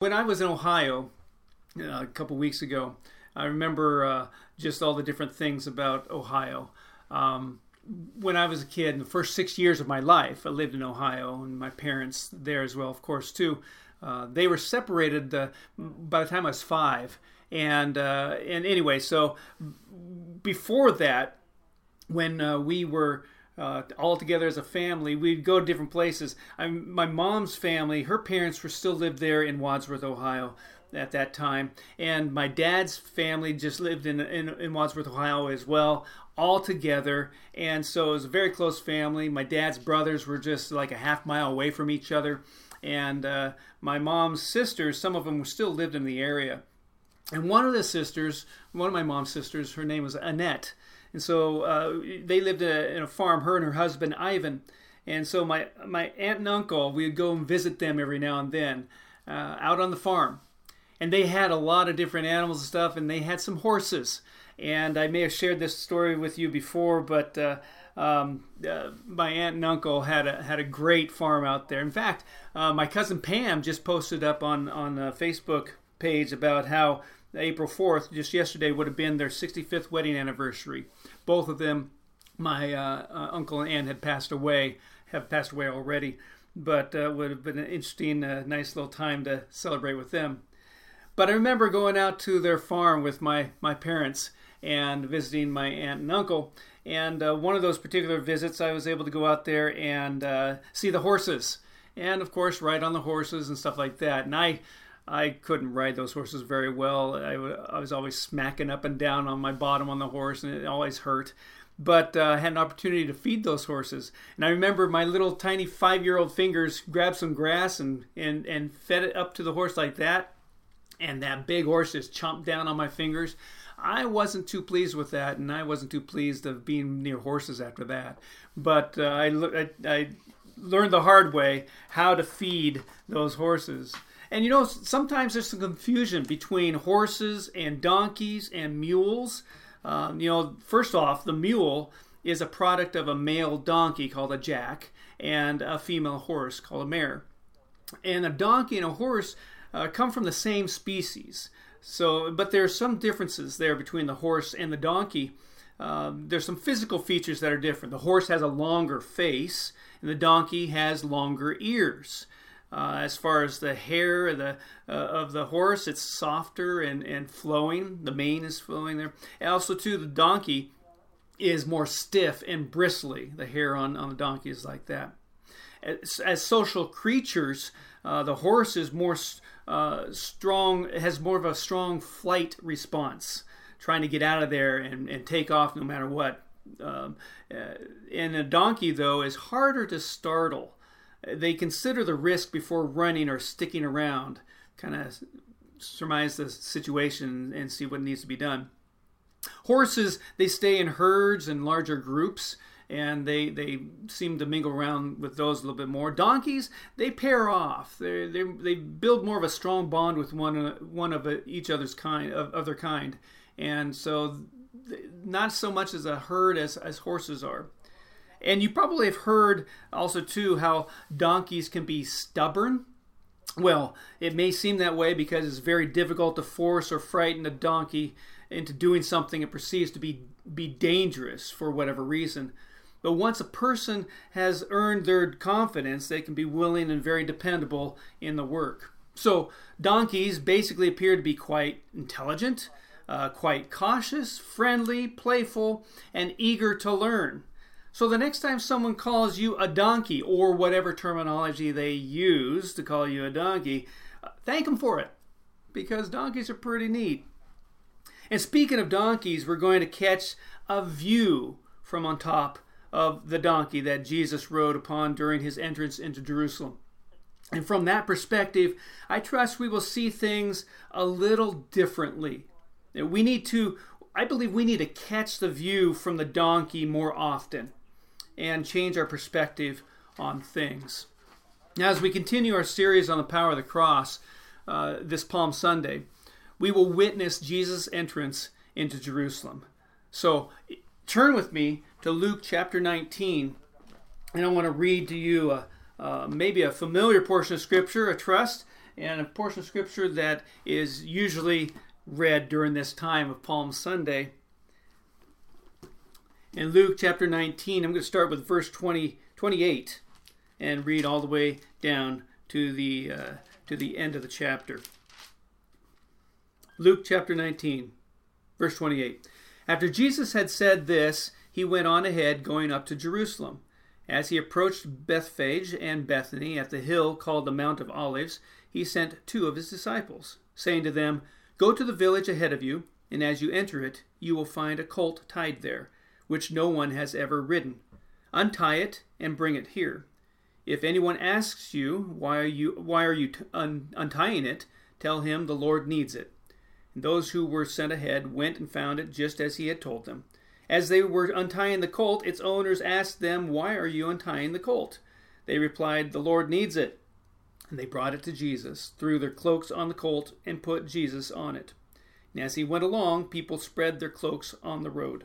When I was in Ohio uh, a couple weeks ago, I remember uh, just all the different things about Ohio. Um, when I was a kid, in the first six years of my life, I lived in Ohio, and my parents there as well, of course, too. Uh, they were separated uh, by the time I was five, and uh, and anyway, so before that, when uh, we were uh, all together as a family. We'd go to different places. I'm, my mom's family, her parents were still lived there in Wadsworth, Ohio at that time, and my dad's family just lived in, in, in Wadsworth, Ohio as well, all together. And so it was a very close family. My dad's brothers were just like a half mile away from each other, and uh, my mom's sisters, some of them still lived in the area. And one of the sisters, one of my mom's sisters, her name was Annette and so uh, they lived a, in a farm, her and her husband Ivan. And so my my aunt and uncle, we would go and visit them every now and then uh, out on the farm. And they had a lot of different animals and stuff, and they had some horses. And I may have shared this story with you before, but uh, um, uh, my aunt and uncle had a had a great farm out there. In fact, uh, my cousin Pam just posted up on on a Facebook page about how April 4th, just yesterday, would have been their 65th wedding anniversary. Both of them, my uh, uh, uncle and aunt, had passed away, have passed away already, but uh, would have been an interesting, uh, nice little time to celebrate with them. But I remember going out to their farm with my, my parents and visiting my aunt and uncle. And uh, one of those particular visits, I was able to go out there and uh, see the horses. And of course, ride on the horses and stuff like that. And I I couldn't ride those horses very well. I, I was always smacking up and down on my bottom on the horse, and it always hurt. But uh, I had an opportunity to feed those horses, and I remember my little tiny five-year-old fingers grabbed some grass and and and fed it up to the horse like that, and that big horse just chomped down on my fingers. I wasn't too pleased with that, and I wasn't too pleased of being near horses after that. But uh, I, I, I learned the hard way how to feed those horses. And you know, sometimes there's some confusion between horses and donkeys and mules. Um, you know, first off, the mule is a product of a male donkey called a jack and a female horse called a mare. And a donkey and a horse uh, come from the same species. So, but there are some differences there between the horse and the donkey. Um, there's some physical features that are different. The horse has a longer face, and the donkey has longer ears. Uh, as far as the hair of the uh, of the horse, it's softer and, and flowing. The mane is flowing there. Also, too, the donkey is more stiff and bristly. The hair on, on the donkey is like that. As, as social creatures, uh, the horse is more uh, strong, has more of a strong flight response, trying to get out of there and, and take off no matter what. Um, uh, and a donkey, though, is harder to startle they consider the risk before running or sticking around, kind of surmise the situation and see what needs to be done. Horses, they stay in herds and larger groups, and they they seem to mingle around with those a little bit more. Donkeys, they pair off. They they they build more of a strong bond with one one of uh, each other's kind of, of their kind, and so not so much as a herd as as horses are. And you probably have heard also too how donkeys can be stubborn. Well, it may seem that way because it's very difficult to force or frighten a donkey into doing something it perceives to be be dangerous for whatever reason. But once a person has earned their confidence, they can be willing and very dependable in the work. So, donkeys basically appear to be quite intelligent, uh, quite cautious, friendly, playful, and eager to learn. So the next time someone calls you a donkey or whatever terminology they use to call you a donkey, uh, thank them for it because donkeys are pretty neat. And speaking of donkeys, we're going to catch a view from on top of the donkey that Jesus rode upon during his entrance into Jerusalem. And from that perspective, I trust we will see things a little differently. We need to, I believe we need to catch the view from the donkey more often and change our perspective on things. Now, as we continue our series on the power of the cross uh, this Palm Sunday, we will witness Jesus' entrance into Jerusalem. So turn with me to Luke chapter 19, and I want to read to you a, uh, maybe a familiar portion of Scripture, a trust, and a portion of scripture that is usually read during this time of Palm Sunday. In Luke chapter 19, I'm going to start with verse 20, 28 and read all the way down to the, uh, to the end of the chapter. Luke chapter 19, verse 28. After Jesus had said this, he went on ahead, going up to Jerusalem. As he approached Bethphage and Bethany at the hill called the Mount of Olives, he sent two of his disciples, saying to them, Go to the village ahead of you, and as you enter it, you will find a colt tied there, which no one has ever ridden. Untie it and bring it here. If anyone asks you, Why are you, why are you t- un- untying it? tell him the Lord needs it. And those who were sent ahead went and found it just as he had told them. As they were untying the colt, its owners asked them, Why are you untying the colt? They replied, The Lord needs it. And they brought it to Jesus, threw their cloaks on the colt, and put Jesus on it. And as he went along, people spread their cloaks on the road.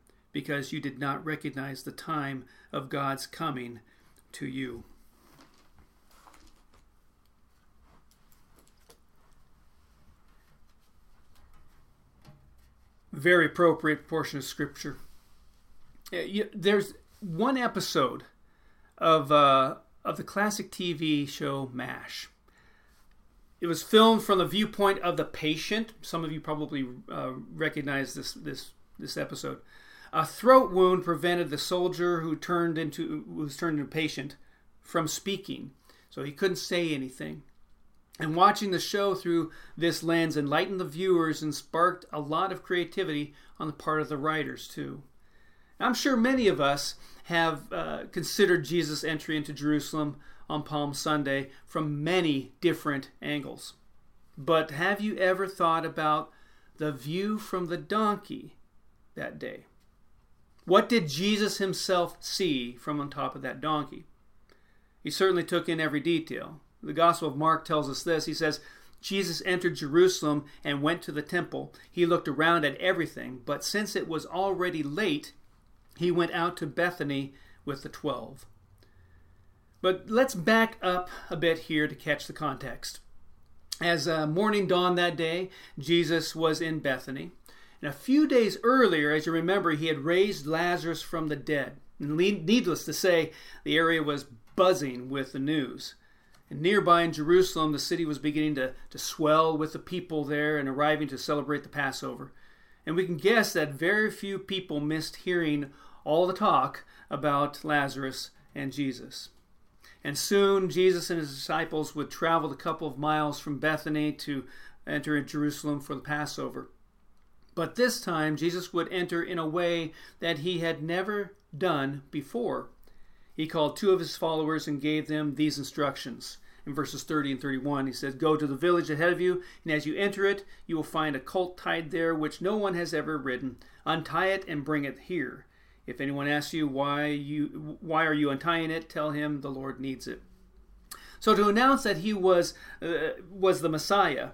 because you did not recognize the time of God's coming to you. very appropriate portion of scripture. There's one episode of uh, of the classic TV show MASH. It was filmed from the viewpoint of the patient. Some of you probably uh, recognize this this this episode. A throat wound prevented the soldier who turned into was turned into a patient from speaking, so he couldn't say anything. And watching the show through this lens enlightened the viewers and sparked a lot of creativity on the part of the writers, too. I'm sure many of us have uh, considered Jesus' entry into Jerusalem on Palm Sunday from many different angles. But have you ever thought about the view from the donkey that day? What did Jesus himself see from on top of that donkey? He certainly took in every detail. The Gospel of Mark tells us this. He says, Jesus entered Jerusalem and went to the temple. He looked around at everything, but since it was already late, he went out to Bethany with the twelve. But let's back up a bit here to catch the context. As uh, morning dawned that day, Jesus was in Bethany. And a few days earlier, as you remember, he had raised Lazarus from the dead. And needless to say, the area was buzzing with the news. And nearby in Jerusalem, the city was beginning to, to swell with the people there and arriving to celebrate the Passover. And we can guess that very few people missed hearing all the talk about Lazarus and Jesus. And soon Jesus and his disciples would travel a couple of miles from Bethany to enter Jerusalem for the Passover. But this time, Jesus would enter in a way that he had never done before. He called two of his followers and gave them these instructions in verses 30 and 31. He says, Go to the village ahead of you, and as you enter it, you will find a colt tied there which no one has ever ridden. Untie it and bring it here. If anyone asks you why you why are you untying it, tell him the Lord needs it. So to announce that he was uh, was the Messiah,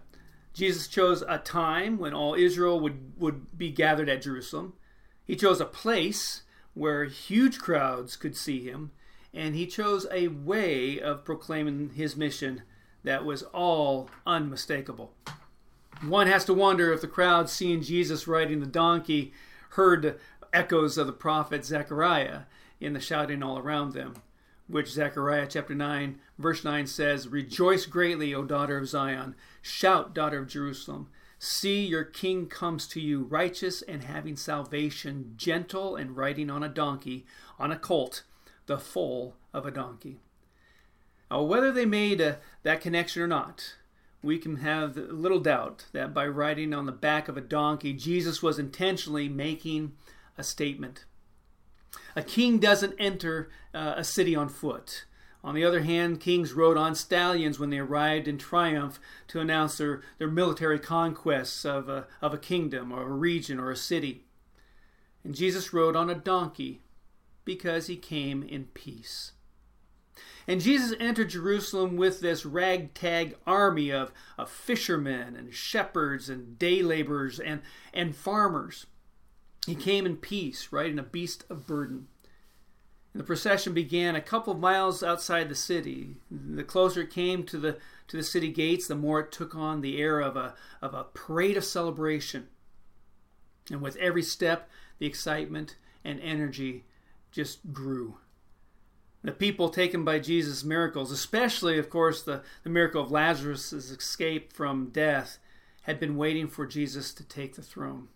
Jesus chose a time when all Israel would would be gathered at Jerusalem. He chose a place where huge crowds could see him, and he chose a way of proclaiming his mission that was all unmistakable. One has to wonder if the crowd seeing Jesus riding the donkey heard echoes of the prophet Zechariah in the shouting all around them. Which Zechariah chapter 9, verse 9 says, Rejoice greatly, O daughter of Zion. Shout, daughter of Jerusalem. See, your king comes to you, righteous and having salvation, gentle and riding on a donkey, on a colt, the foal of a donkey. Now, whether they made a, that connection or not, we can have little doubt that by riding on the back of a donkey, Jesus was intentionally making a statement. A king doesn't enter uh, a city on foot. On the other hand, kings rode on stallions when they arrived in triumph to announce their, their military conquests of a, of a kingdom or a region or a city. And Jesus rode on a donkey because he came in peace. And Jesus entered Jerusalem with this ragtag army of, of fishermen and shepherds and day laborers and, and farmers. He came in peace, riding a beast of burden. And the procession began a couple of miles outside the city. The closer it came to the to the city gates, the more it took on the air of a of a parade of celebration. And with every step, the excitement and energy just grew. The people taken by Jesus' miracles, especially, of course, the, the miracle of Lazarus' escape from death, had been waiting for Jesus to take the throne.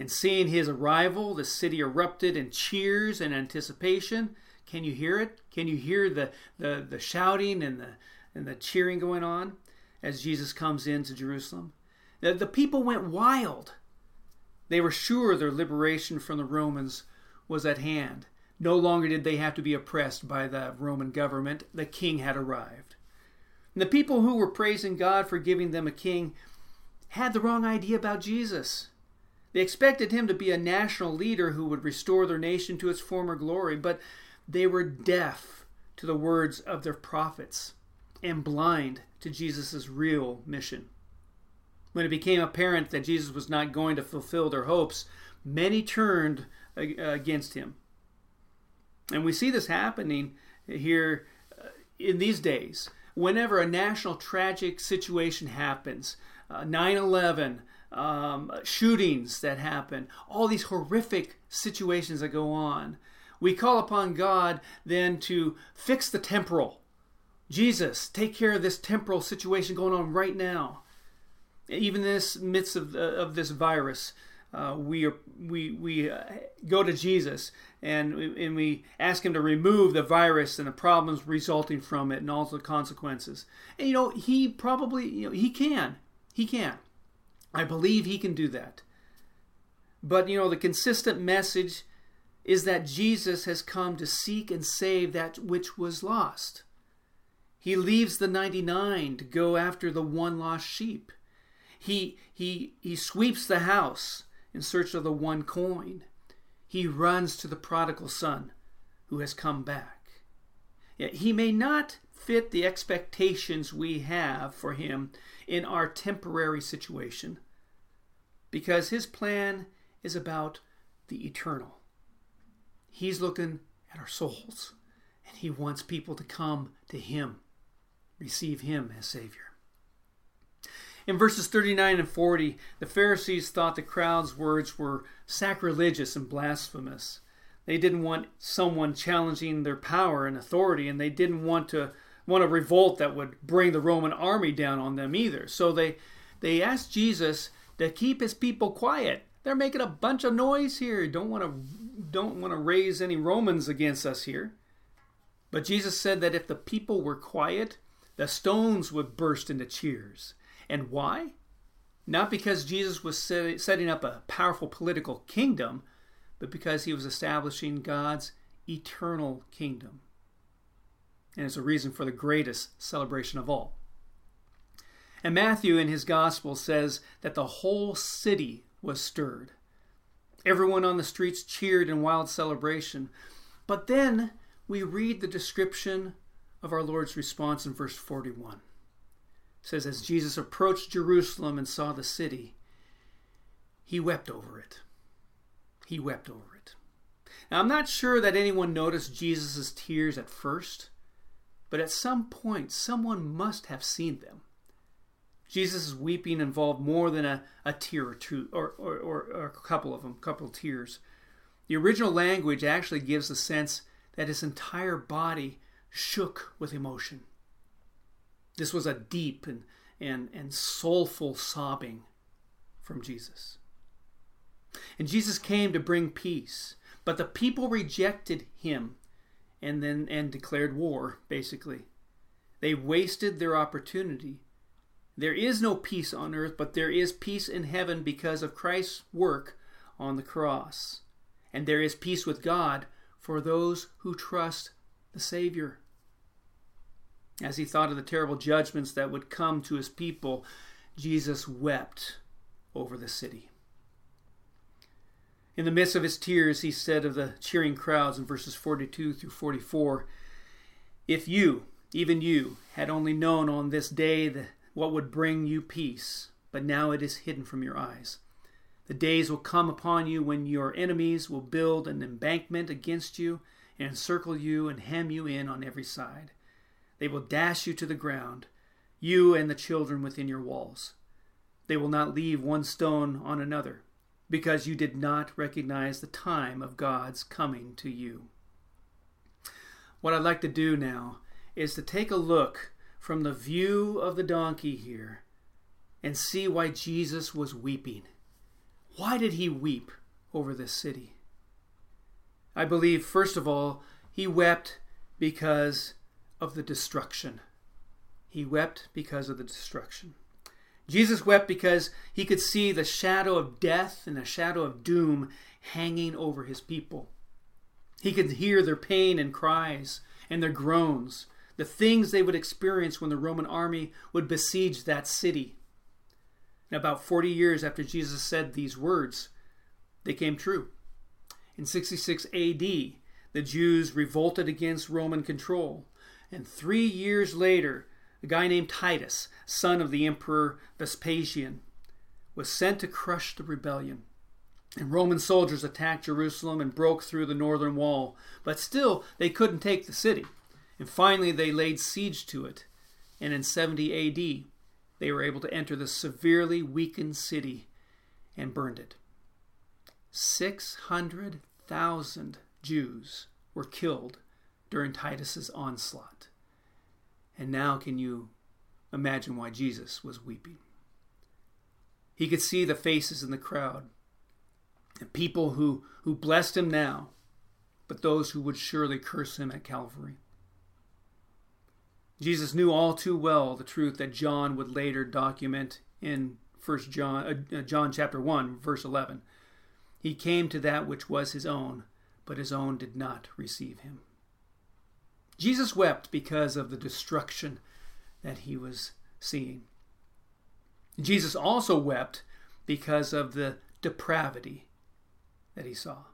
And seeing his arrival, the city erupted in cheers and anticipation. Can you hear it? Can you hear the, the, the shouting and the, and the cheering going on as Jesus comes into Jerusalem? The, the people went wild. They were sure their liberation from the Romans was at hand. No longer did they have to be oppressed by the Roman government. The king had arrived. And the people who were praising God for giving them a king had the wrong idea about Jesus. They expected him to be a national leader who would restore their nation to its former glory, but they were deaf to the words of their prophets and blind to Jesus' real mission. When it became apparent that Jesus was not going to fulfill their hopes, many turned against him. And we see this happening here uh, in these days. Whenever a national tragic situation happens, uh, 9 11, um, shootings that happen, all these horrific situations that go on. We call upon God then to fix the temporal. Jesus, take care of this temporal situation going on right now. Even in this midst of, uh, of this virus, uh, we are, we we uh, go to Jesus and and we ask him to remove the virus and the problems resulting from it and all the consequences. And you know he probably you know he can he can. I believe he can do that. But, you know, the consistent message is that Jesus has come to seek and save that which was lost. He leaves the 99 to go after the one lost sheep. He, he, he sweeps the house in search of the one coin. He runs to the prodigal son who has come back. Yet he may not fit the expectations we have for him in our temporary situation because his plan is about the eternal. He's looking at our souls and he wants people to come to him, receive him as Savior. In verses 39 and 40, the Pharisees thought the crowd's words were sacrilegious and blasphemous. They didn't want someone challenging their power and authority, and they didn't want to want a revolt that would bring the Roman army down on them either. So they they asked Jesus to keep his people quiet. They're making a bunch of noise here. Don't want to don't want to raise any Romans against us here. But Jesus said that if the people were quiet, the stones would burst into cheers. And why? Not because Jesus was setting up a powerful political kingdom, but because he was establishing God's eternal kingdom. And it's a reason for the greatest celebration of all. And Matthew in his gospel says that the whole city was stirred. Everyone on the streets cheered in wild celebration. But then we read the description of our Lord's response in verse 41. It says, As Jesus approached Jerusalem and saw the city, he wept over it. He wept over it. Now, I'm not sure that anyone noticed Jesus' tears at first, but at some point, someone must have seen them. Jesus' weeping involved more than a, a tear or two, or, or, or, a couple of them, a couple of tears. The original language actually gives the sense that his entire body shook with emotion. This was a deep and, and, and soulful sobbing from Jesus. And Jesus came to bring peace, but the people rejected him and then and declared war, basically. They wasted their opportunity. There is no peace on earth, but there is peace in heaven because of Christ's work on the cross. And there is peace with God for those who trust the Savior. As he thought of the terrible judgments that would come to his people, Jesus wept over the city. In the midst of his tears, he said of the cheering crowds in verses 42 through 44 If you, even you, had only known on this day the, what would bring you peace, but now it is hidden from your eyes. The days will come upon you when your enemies will build an embankment against you and encircle you and hem you in on every side. They will dash you to the ground, you and the children within your walls. They will not leave one stone on another, because you did not recognize the time of God's coming to you. What I'd like to do now is to take a look from the view of the donkey here and see why Jesus was weeping. Why did he weep over this city? I believe, first of all, he wept because of the destruction. He wept because of the destruction. Jesus wept because he could see the shadow of death and the shadow of doom hanging over his people. He could hear their pain and cries and their groans, the things they would experience when the Roman army would besiege that city. And about 40 years after Jesus said these words, they came true. In 66 AD, the Jews revolted against Roman control. And three years later, a guy named Titus, son of the Emperor Vespasian, was sent to crush the rebellion. And Roman soldiers attacked Jerusalem and broke through the northern wall. But still, they couldn't take the city. And finally, they laid siege to it. And in 70 AD, they were able to enter the severely weakened city and burned it. 600,000 Jews were killed during Titus's onslaught. And now, can you imagine why Jesus was weeping? He could see the faces in the crowd, the people who, who blessed him now, but those who would surely curse him at Calvary. Jesus knew all too well the truth that John would later document in First John, uh, uh John chapter 1, verse 11. He came to that which was his own, but his own did not receive him. Jesus wept because of the destruction that he was seeing. Jesus also wept because of the depravity that he saw.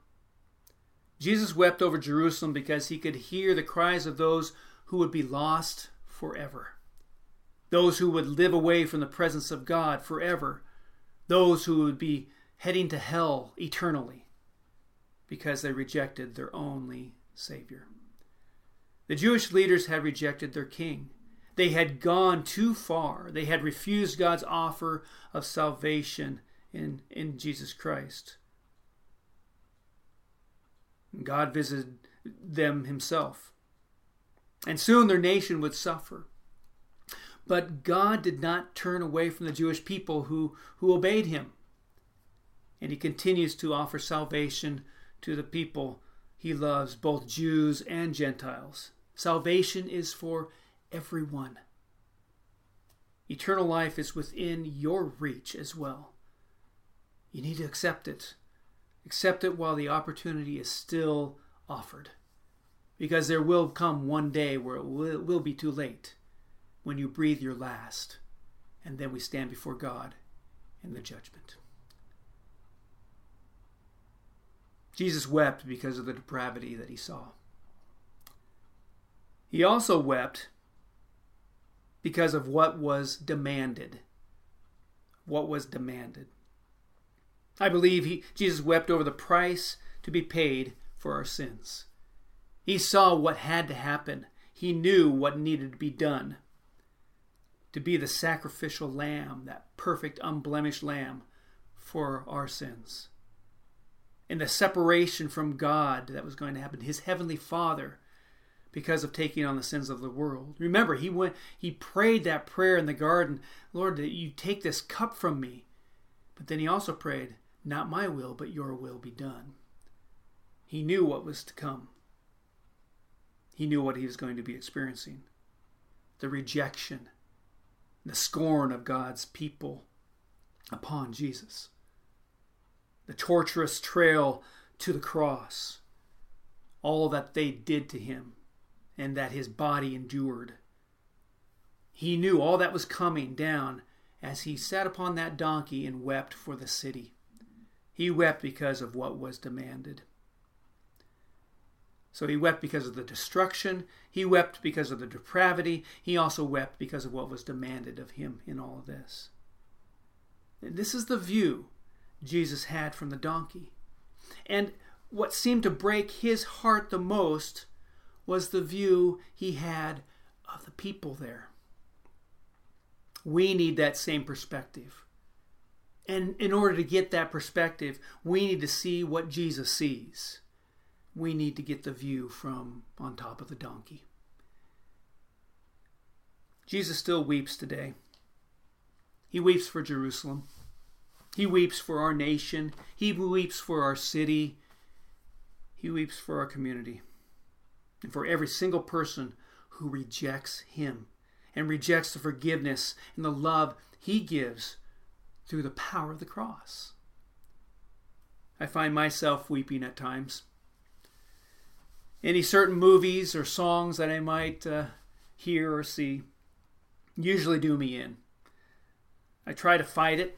Jesus wept over Jerusalem because he could hear the cries of those who would be lost forever, those who would live away from the presence of God forever, those who would be heading to hell eternally because they rejected their only Savior. The Jewish leaders had rejected their king. They had gone too far. They had refused God's offer of salvation in, in Jesus Christ. God visited them himself. And soon their nation would suffer. But God did not turn away from the Jewish people who, who obeyed him and he continues to offer salvation to the people he loves, both Jews and Gentiles. Salvation is for everyone. Eternal life is within your reach as well. You need to accept it. Accept it while the opportunity is still offered. Because there will come one day where it will, be too late when you breathe your last, and then we stand before God in the judgment. Jesus wept because of the depravity that he saw. He also wept because of what was demanded. What was demanded. I believe he, Jesus wept over the price to be paid for our sins. He saw what had to happen. He knew what needed to be done to be the sacrificial lamb, that perfect, unblemished lamb for our sins. and the separation from God that was going to happen, his heavenly Father, because of taking on the sins of the world. Remember, he went he prayed that prayer in the garden, Lord, that you take this cup from me. But then he also prayed, not my will, but your will be done. He knew what was to come. He knew what he was going to be experiencing. The rejection, the scorn of God's people upon Jesus. The torturous trail to the cross. All that they did to him and that his body endured. He knew all that was coming down as he sat upon that donkey and wept for the city. He wept because of what was demanded. So he wept because of the destruction. He wept because of the depravity. He also wept because of what was demanded of him in all of this. And this is the view Jesus had from the donkey. And what seemed to break his heart the most was the view he had of the people there. We need that same perspective. And in order to get that perspective, we need to see what Jesus sees. We need to get the view from on top of the donkey. Jesus still weeps today. He weeps for Jerusalem. He weeps for our nation. He weeps for our city. He weeps for our community and for every single person who rejects Him and rejects the forgiveness and the love He gives through the power of the cross. I find myself weeping at times. Any certain movies or songs that I might uh, hear or see usually do me in. I try to fight it,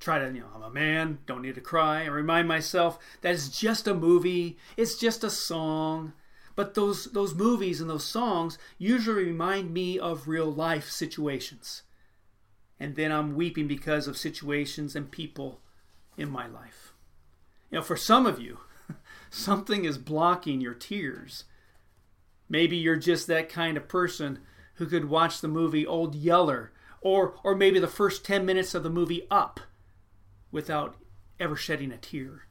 try to, you know, I'm a man, don't need to cry, I remind myself that it's just a movie, it's just a song, but those those movies and those songs usually remind me of real life situations. And then I'm weeping because of situations and people in my life. You know, for some of you, something is blocking your tears. Maybe you're just that kind of person who could watch the movie Old Yeller or or maybe the first 10 minutes of the movie Up without ever shedding a tear.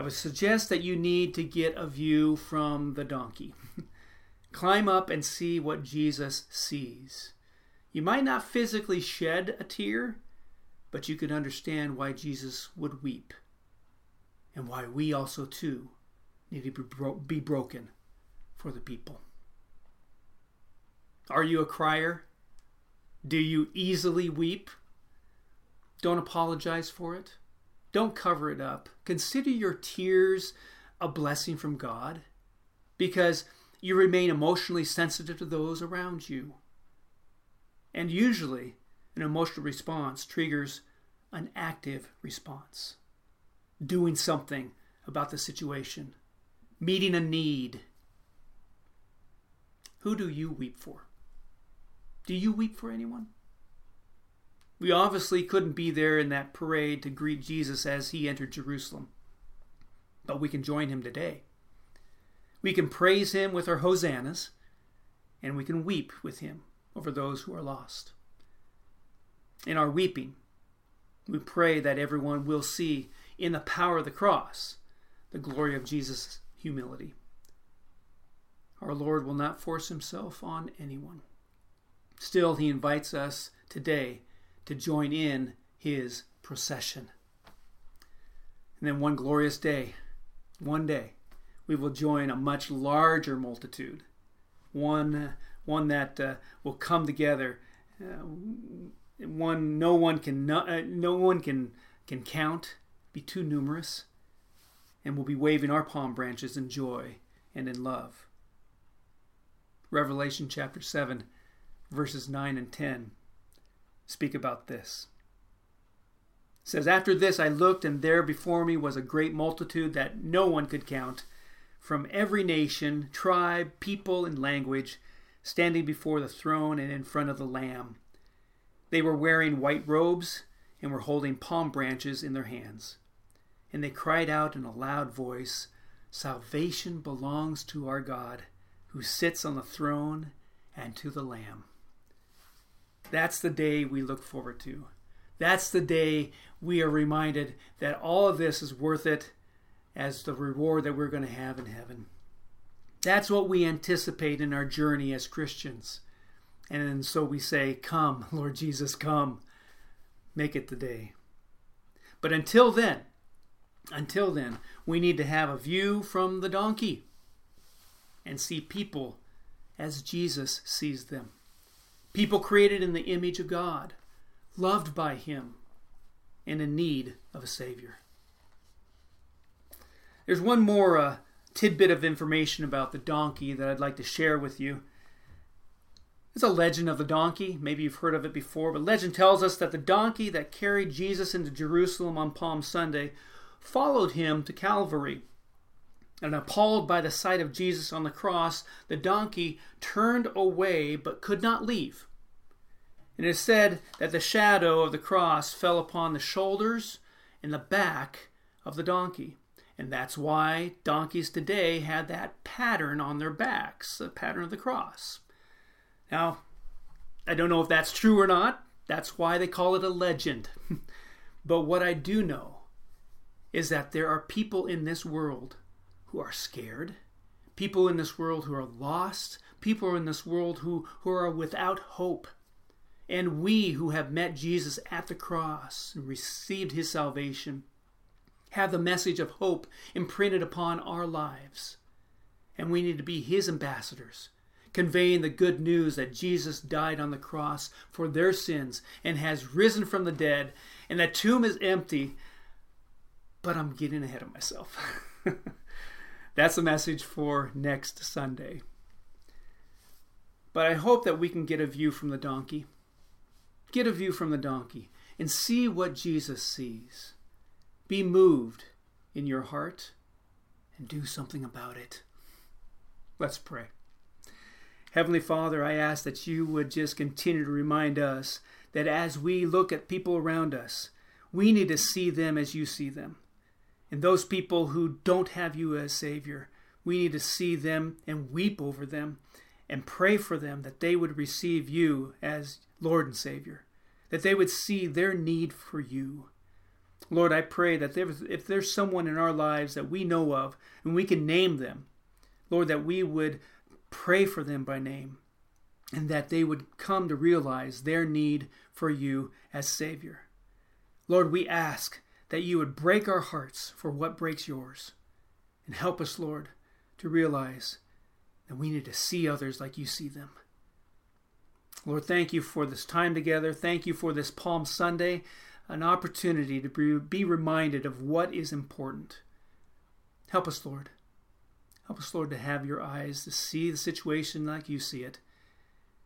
I would suggest that you need to get a view from the donkey. Climb up and see what Jesus sees. You might not physically shed a tear, but you can understand why Jesus would weep and why we also too need to be, bro- be broken for the people. Are you a crier? Do you easily weep? Don't apologize for it. Don't cover it up. Consider your tears a blessing from God because you remain emotionally sensitive to those around you. And usually, an emotional response triggers an active response doing something about the situation, meeting a need. Who do you weep for? Do you weep for anyone? We obviously couldn't be there in that parade to greet Jesus as he entered Jerusalem, but we can join him today. We can praise him with our hosannas, and we can weep with him over those who are lost. In our weeping, we pray that everyone will see in the power of the cross the glory of Jesus' humility. Our Lord will not force himself on anyone. Still, he invites us today to join in his procession. And then one glorious day, one day, we will join a much larger multitude, one, one that uh, will come together, uh, one no one can no, uh, no one can can count, be too numerous, and we'll be waving our palm branches in joy and in love. Revelation chapter 7, verses 9 and 10 speak about this. It says, After this I looked, and there before me was a great multitude that no one could count, from every nation, tribe, people, and language, standing before the throne and in front of the Lamb. They were wearing white robes and were holding palm branches in their hands. And they cried out in a loud voice, Salvation belongs to our God, who sits on the throne, and to the Lamb. That's the day we look forward to. That's the day we are reminded that all of this is worth it as the reward that we're going to have in heaven. That's what we anticipate in our journey as Christians. And so we say, Come, Lord Jesus, come. Make it the day. But until then, until then, we need to have a view from the donkey and see people as Jesus sees them. People created in the image of God, loved by Him, and in need of a Savior. There's one more uh, tidbit of information about the donkey that I'd like to share with you. It's a legend of the donkey. Maybe you've heard of it before, but legend tells us that the donkey that carried Jesus into Jerusalem on Palm Sunday followed him to Calvary. And appalled by the sight of Jesus on the cross, the donkey turned away but could not leave. And it is said that the shadow of the cross fell upon the shoulders and the back of the donkey. And that's why donkeys today had that pattern on their backs, the pattern of the cross. Now, I don't know if that's true or not. That's why they call it a legend. but what I do know is that there are people in this world who are scared, people in this world who are lost, people in this world who, who are without hope. And we who have met Jesus at the cross and received his salvation have the message of hope imprinted upon our lives. And we need to be his ambassadors conveying the good news that Jesus died on the cross for their sins and has risen from the dead, and that tomb is empty. But I'm getting ahead of myself. That's a message for next Sunday. But I hope that we can get a view from the donkey. Get a view from the donkey and see what Jesus sees. Be moved in your heart and do something about it. Let's pray. Heavenly Father, I ask that you would just continue to remind us that as we look at people around us, we need to see them as you see them. And those people who don't have you as Savior, we need to see them and weep over them and pray for them that they would receive you as Lord and Savior, that they would see their need for you. Lord, I pray that if there's someone in our lives that we know of and we can name them, Lord, that we would pray for them by name, and that they would come to realize their need for you as Savior. Lord, we ask that you would break our hearts for what breaks yours, and help us, Lord, to realize that we need to see others like you see them. Lord, thank you for this time together. Thank you for this Palm Sunday, an opportunity to be reminded of what is important. Help us, Lord. Help us, Lord, to have your eyes to see the situation like you see it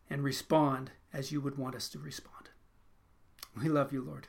and respond as you would want us to respond. We love you, Lord.